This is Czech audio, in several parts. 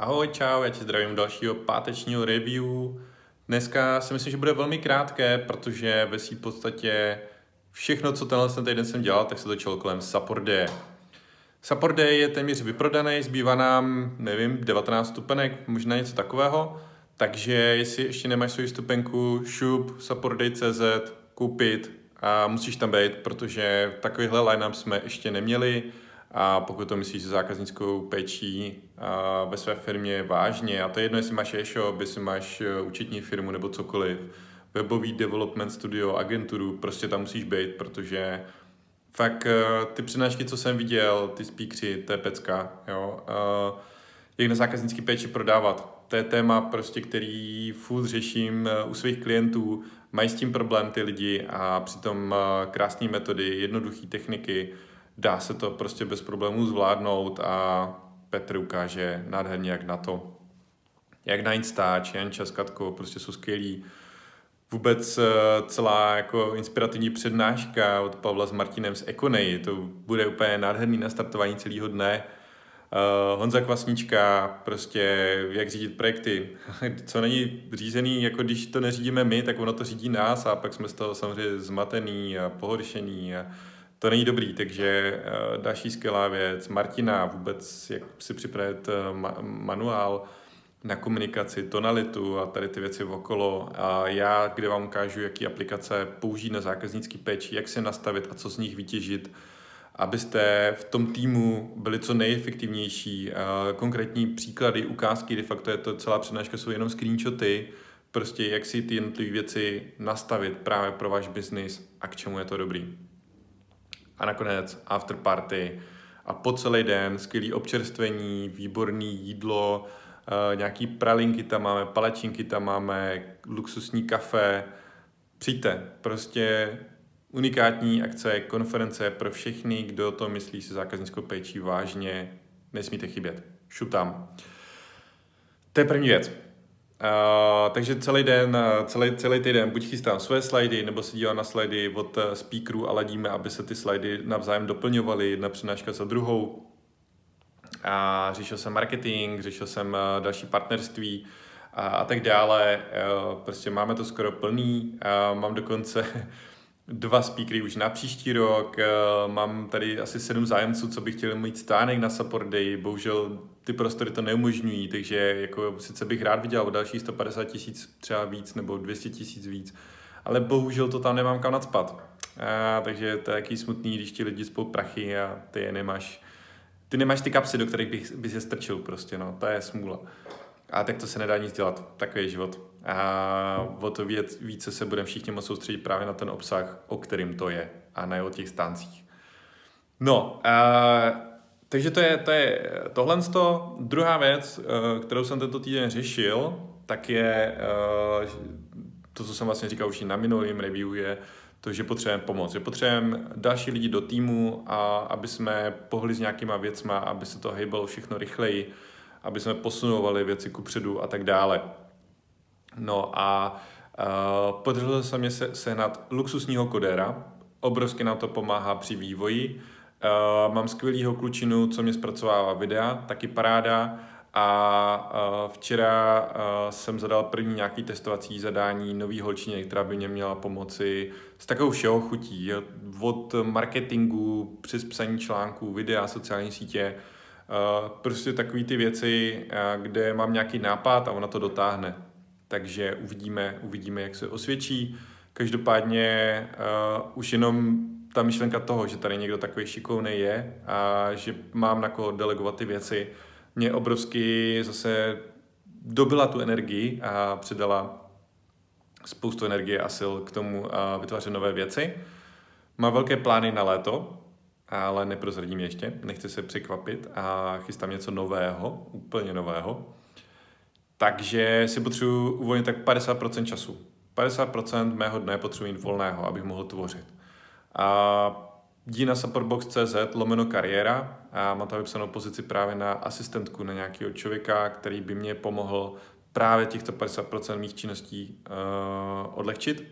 Ahoj, čau, já tě zdravím dalšího pátečního review. Dneska si myslím, že bude velmi krátké, protože ve svým podstatě všechno, co tenhle ten týden jsem dělal, tak se točilo kolem. Support Day je téměř vyprodaný, zbývá nám, nevím, 19 stupenek, možná něco takového. Takže jestli ještě nemáš svou stupenku, šup, supportday.cz, koupit a musíš tam být, protože takovýhle line-up jsme ještě neměli a pokud to myslíš s zákaznickou péčí ve své firmě vážně, a to je jedno, jestli máš e-shop, jestli máš e, účetní firmu nebo cokoliv, webový development studio, agenturu, prostě tam musíš být, protože fakt e, ty přednášky, co jsem viděl, ty speakři, to je pecka, jo, jak na zákaznické péči prodávat. To je téma, prostě, který furt řeším e, u svých klientů, mají s tím problém ty lidi a přitom krásné metody, jednoduché techniky, dá se to prostě bez problémů zvládnout a Petr ukáže nádherně, jak na to. Jak na Instač, Jan Časkatko, prostě jsou skvělí. Vůbec eh, celá jako inspirativní přednáška od Pavla s Martinem z Ekonej, to bude úplně nádherný nastartování celého dne. Uh, Honza Kvasnička, prostě jak řídit projekty. Co není řízený, jako když to neřídíme my, tak ono to řídí nás a pak jsme z toho samozřejmě zmatený a pohoršený a to není dobrý, takže uh, další skvělá věc. Martina, vůbec jak si připravit uh, ma- manuál na komunikaci, tonalitu a tady ty věci okolo. A já, kde vám ukážu, jaký aplikace použít na zákaznický péči, jak se nastavit a co z nich vytěžit, abyste v tom týmu byli co nejefektivnější. Uh, konkrétní příklady, ukázky, de facto je to celá přednáška, jsou jenom screenshoty, prostě jak si ty jednotlivé věci nastavit právě pro váš biznis a k čemu je to dobrý a nakonec after party a po celý den skvělý občerstvení, výborný jídlo, uh, nějaký pralinky tam máme, palačinky tam máme, luxusní kafe. Přijďte, prostě unikátní akce, konference pro všechny, kdo to myslí si zákaznickou péčí vážně, nesmíte chybět. Šup tam. To je první věc. Takže celý den, celý, celý týden buď chystám své slajdy, nebo se dívám na slajdy od eh, speakerů a ladíme, aby se ty slajdy navzájem doplňovaly, jedna přednáška za druhou. A řešil jsem marketing, řešil jsem uh, další partnerství a, a tak dále. Uh, prostě máme to skoro plný. Uh, mám dokonce dva speakery už na příští rok, mám tady asi sedm zájemců, co bych chtěl mít stánek na Support Day, bohužel ty prostory to neumožňují, takže jako sice bych rád viděl o další 150 tisíc třeba víc nebo 200 tisíc víc, ale bohužel to tam nemám kam nadspat. A, takže to je jaký smutný, když ti lidi spou prachy a ty je nemáš, ty nemáš ty kapsy, do kterých bych, bys je strčil prostě, no, to je smůla. A tak to se nedá nic dělat, takový je život. A o to víc, více se budeme všichni moc soustředit právě na ten obsah, o kterým to je, a ne o těch stáncích. No, a takže to je, to je tohle. Druhá věc, eh, kterou jsem tento týden řešil, tak je eh, to, co jsem vlastně říkal už i na minulém review, je to, že potřebujeme pomoc, že potřebujeme další lidi do týmu a aby jsme pohli s nějakýma věcma, aby se to hejbalo všechno rychleji, aby jsme posunovali věci kupředu a tak dále. No a uh, podařilo se mě se, sehnat luxusního kodéra, obrovsky nám to pomáhá při vývoji, Uh, mám skvělýho klučinu, co mě zpracovává videa, taky paráda. A uh, včera uh, jsem zadal první nějaký testovací zadání nový holčině, která by mě měla pomoci s takovou všeho chutí. Od marketingu přes psaní článků, videa, sociální sítě. Uh, prostě takové ty věci, uh, kde mám nějaký nápad a ona to dotáhne. Takže uvidíme, uvidíme, jak se osvědčí. Každopádně uh, už jenom ta myšlenka toho, že tady někdo takový šikovný je a že mám na koho delegovat ty věci, mě obrovsky zase dobila tu energii a přidala spoustu energie a sil k tomu a vytvářet nové věci. Má velké plány na léto, ale neprozradím ještě, nechci se překvapit a chystám něco nového, úplně nového. Takže si potřebuji uvolnit tak 50% času. 50% mého dne potřebuji volného, abych mohl tvořit. A jdi na supportbox.cz lomeno kariéra a mám tam vypsanou pozici právě na asistentku, na nějakého člověka, který by mě pomohl právě těchto 50% mých činností uh, odlehčit.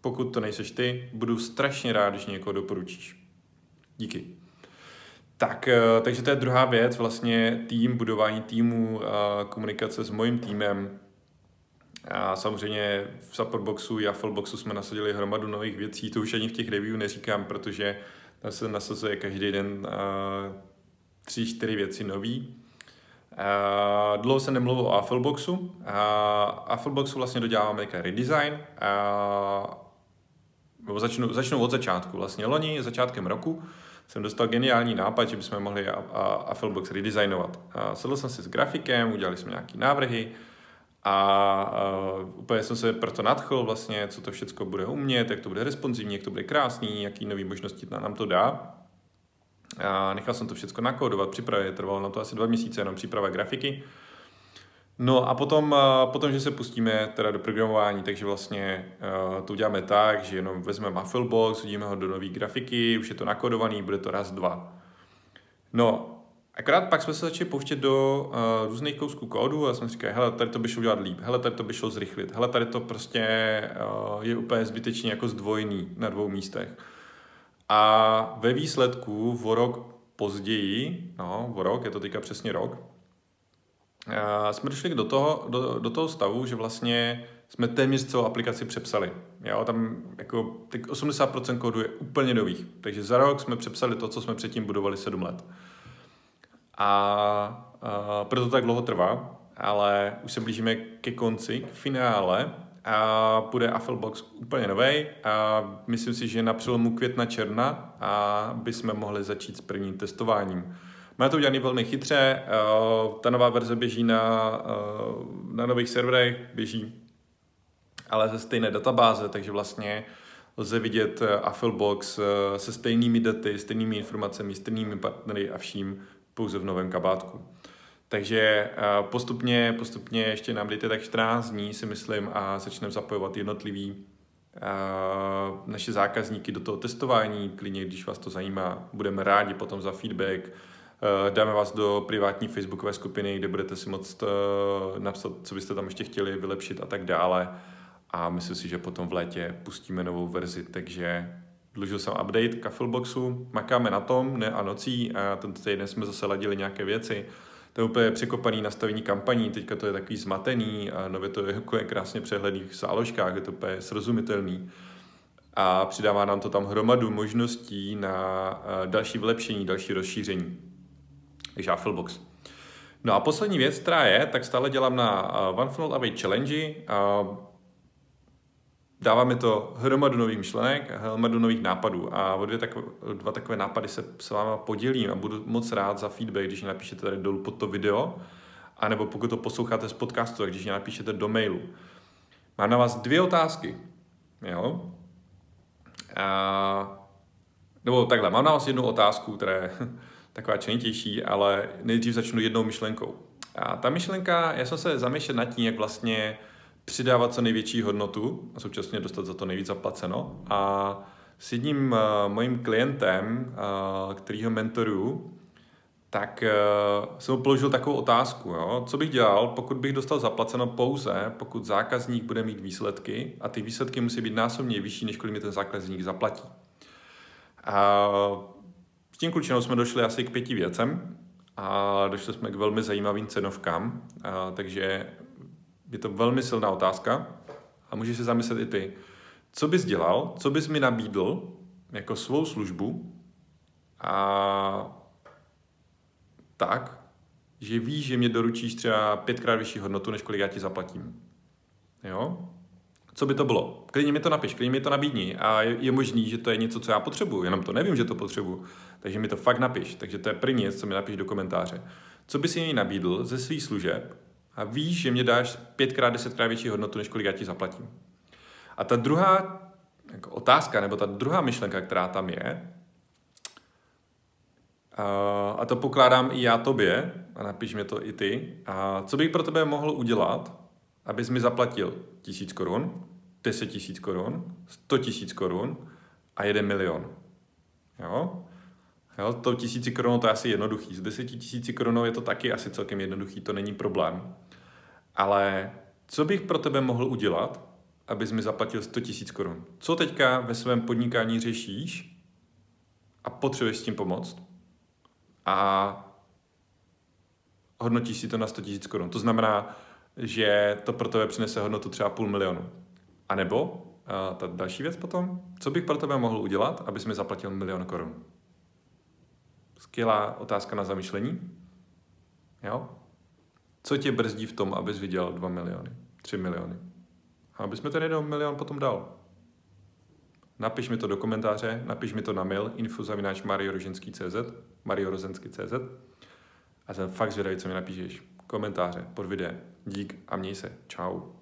Pokud to nejseš ty, budu strašně rád, když někoho doporučíš. Díky. Tak, eh, takže to je druhá věc, vlastně tým, budování týmu, komunikace s mojím týmem. A samozřejmě v Supportboxu, Jaffleboxu jsme nasadili hromadu nových věcí, to už ani v těch review neříkám, protože tam se nasazuje každý den tři, čtyři věci nový. Uh, dlouho se nemluvil o Affleboxu. Uh, Affleboxu vlastně doděláváme teďka redesign. Uh, začnu, začnu od začátku. Vlastně loni, začátkem roku, jsem dostal geniální nápad, že bychom mohli Afflebox redesignovat. Uh, sedl jsem si s grafikem, udělali jsme nějaké návrhy a uh, úplně jsem se proto nadchl vlastně, co to všechno bude umět, jak to bude responsivní, jak to bude krásný, jaký nové možnosti nám to dá. A nechal jsem to všechno nakódovat, připravit, trvalo na to asi dva měsíce, jenom příprava grafiky. No a potom, potom, že se pustíme teda do programování, takže vlastně uh, to uděláme tak, že jenom vezmeme Mufflebox, hodíme ho do nové grafiky, už je to nakodovaný, bude to raz, dva. No, akorát pak jsme se začali pouštět do uh, různých kousků kódu a jsme říkali, hele, tady to by šlo udělat líp, hele, tady to by šlo zrychlit, hele, tady to prostě uh, je úplně zbytečně jako zdvojný na dvou místech. A ve výsledku o rok později, no, o rok, je to teďka přesně rok, jsme došli do toho, do, do toho stavu, že vlastně jsme téměř celou aplikaci přepsali. Jo, tam jako 80% kódu je úplně nových. Takže za rok jsme přepsali to, co jsme předtím budovali 7 let. A, a proto tak dlouho trvá, ale už se blížíme ke konci, k finále a bude Afflebox úplně nový a myslím si, že na přelomu května června a bychom mohli začít s prvním testováním. Má to udělané velmi chytře, eh, ta nová verze běží na, eh, na nových serverech, běží ale ze stejné databáze, takže vlastně lze vidět eh, Afflebox se stejnými daty, stejnými informacemi, stejnými partnery a vším pouze v novém kabátku. Takže postupně, postupně ještě nám dejte tak 14 dní, si myslím, a začneme zapojovat jednotlivý naše zákazníky do toho testování, klidně, když vás to zajímá, budeme rádi potom za feedback, dáme vás do privátní facebookové skupiny, kde budete si moct napsat, co byste tam ještě chtěli vylepšit a tak dále. A myslím si, že potom v létě pustíme novou verzi, takže dlužil jsem update Kafilboxu, makáme na tom, ne a nocí, a tento týden jsme zase ladili nějaké věci, to je úplně překopaný nastavení kampaní, teďka to je takový zmatený a nově to je jako je krásně přehledných záložkách, je to úplně srozumitelný a přidává nám to tam hromadu možností na další vylepšení, další rozšíření. Takže Afflebox. No a poslední věc, která je, tak stále dělám na One Funnel Away Challenge. Dává mi to hromadu nových myšlenek, hromadu nových nápadů a o dvě takové, dva takové nápady se s váma podělím a budu moc rád za feedback, když mě napíšete tady dolů pod to video, anebo pokud to posloucháte z podcastu, tak když mě napíšete do mailu. Mám na vás dvě otázky. Jo? A, nebo takhle, mám na vás jednu otázku, která je taková čenitější, ale nejdřív začnu jednou myšlenkou. A ta myšlenka, já jsem se zamýšlel nad tím, jak vlastně přidávat co největší hodnotu a současně dostat za to nejvíc zaplaceno. A s jedním uh, mojím klientem, uh, kterýho mentoruju, tak uh, jsem mu položil takovou otázku, jo? co bych dělal, pokud bych dostal zaplaceno pouze, pokud zákazník bude mít výsledky a ty výsledky musí být násobně vyšší, než kolik mi ten zákazník zaplatí. A s tím klučinou jsme došli asi k pěti věcem a došli jsme k velmi zajímavým cenovkám, a, takže je to velmi silná otázka a můžeš se zamyslet i ty. Co bys dělal, co bys mi nabídl jako svou službu a tak, že víš, že mě doručíš třeba pětkrát vyšší hodnotu, než kolik já ti zaplatím. Jo? Co by to bylo? Klidně mi to napiš, klidně mi to nabídni. A je, je možný, že to je něco, co já potřebuju, jenom to nevím, že to potřebuju. Takže mi to fakt napiš. Takže to je první věc, co mi napiš do komentáře. Co bys mi nabídl ze svých služeb, a víš, že mě dáš pětkrát, desetkrát větší hodnotu, než kolik já ti zaplatím. A ta druhá jako otázka, nebo ta druhá myšlenka, která tam je, a to pokládám i já tobě, a napiš mi to i ty, a co bych pro tebe mohl udělat, abys mi zaplatil tisíc korun, deset tisíc korun, sto tisíc korun a jeden milion. Jo? Jo, to tisíci korunou to je asi jednoduchý. Z deseti tisíci korunou je to taky asi celkem jednoduchý, to není problém. Ale co bych pro tebe mohl udělat, abys mi zaplatil 100 tisíc korun? Co teďka ve svém podnikání řešíš a potřebuješ s tím pomoct? a hodnotíš si to na 100 000 korun. To znamená, že to pro tebe přinese hodnotu třeba půl milionu. A nebo uh, ta další věc potom, co bych pro tebe mohl udělat, abys mi zaplatil milion korun? Skvělá otázka na zamyšlení. Jo? Co tě brzdí v tom, abys viděl 2 miliony, 3 miliony? A abys mi ten jeden milion potom dal. Napiš mi to do komentáře, napiš mi to na mail infozavináč marioroženský.cz mariorozenský.cz a jsem fakt zvědavý, co mi napíšeš. Komentáře pod videem. Dík a měj se. Čau.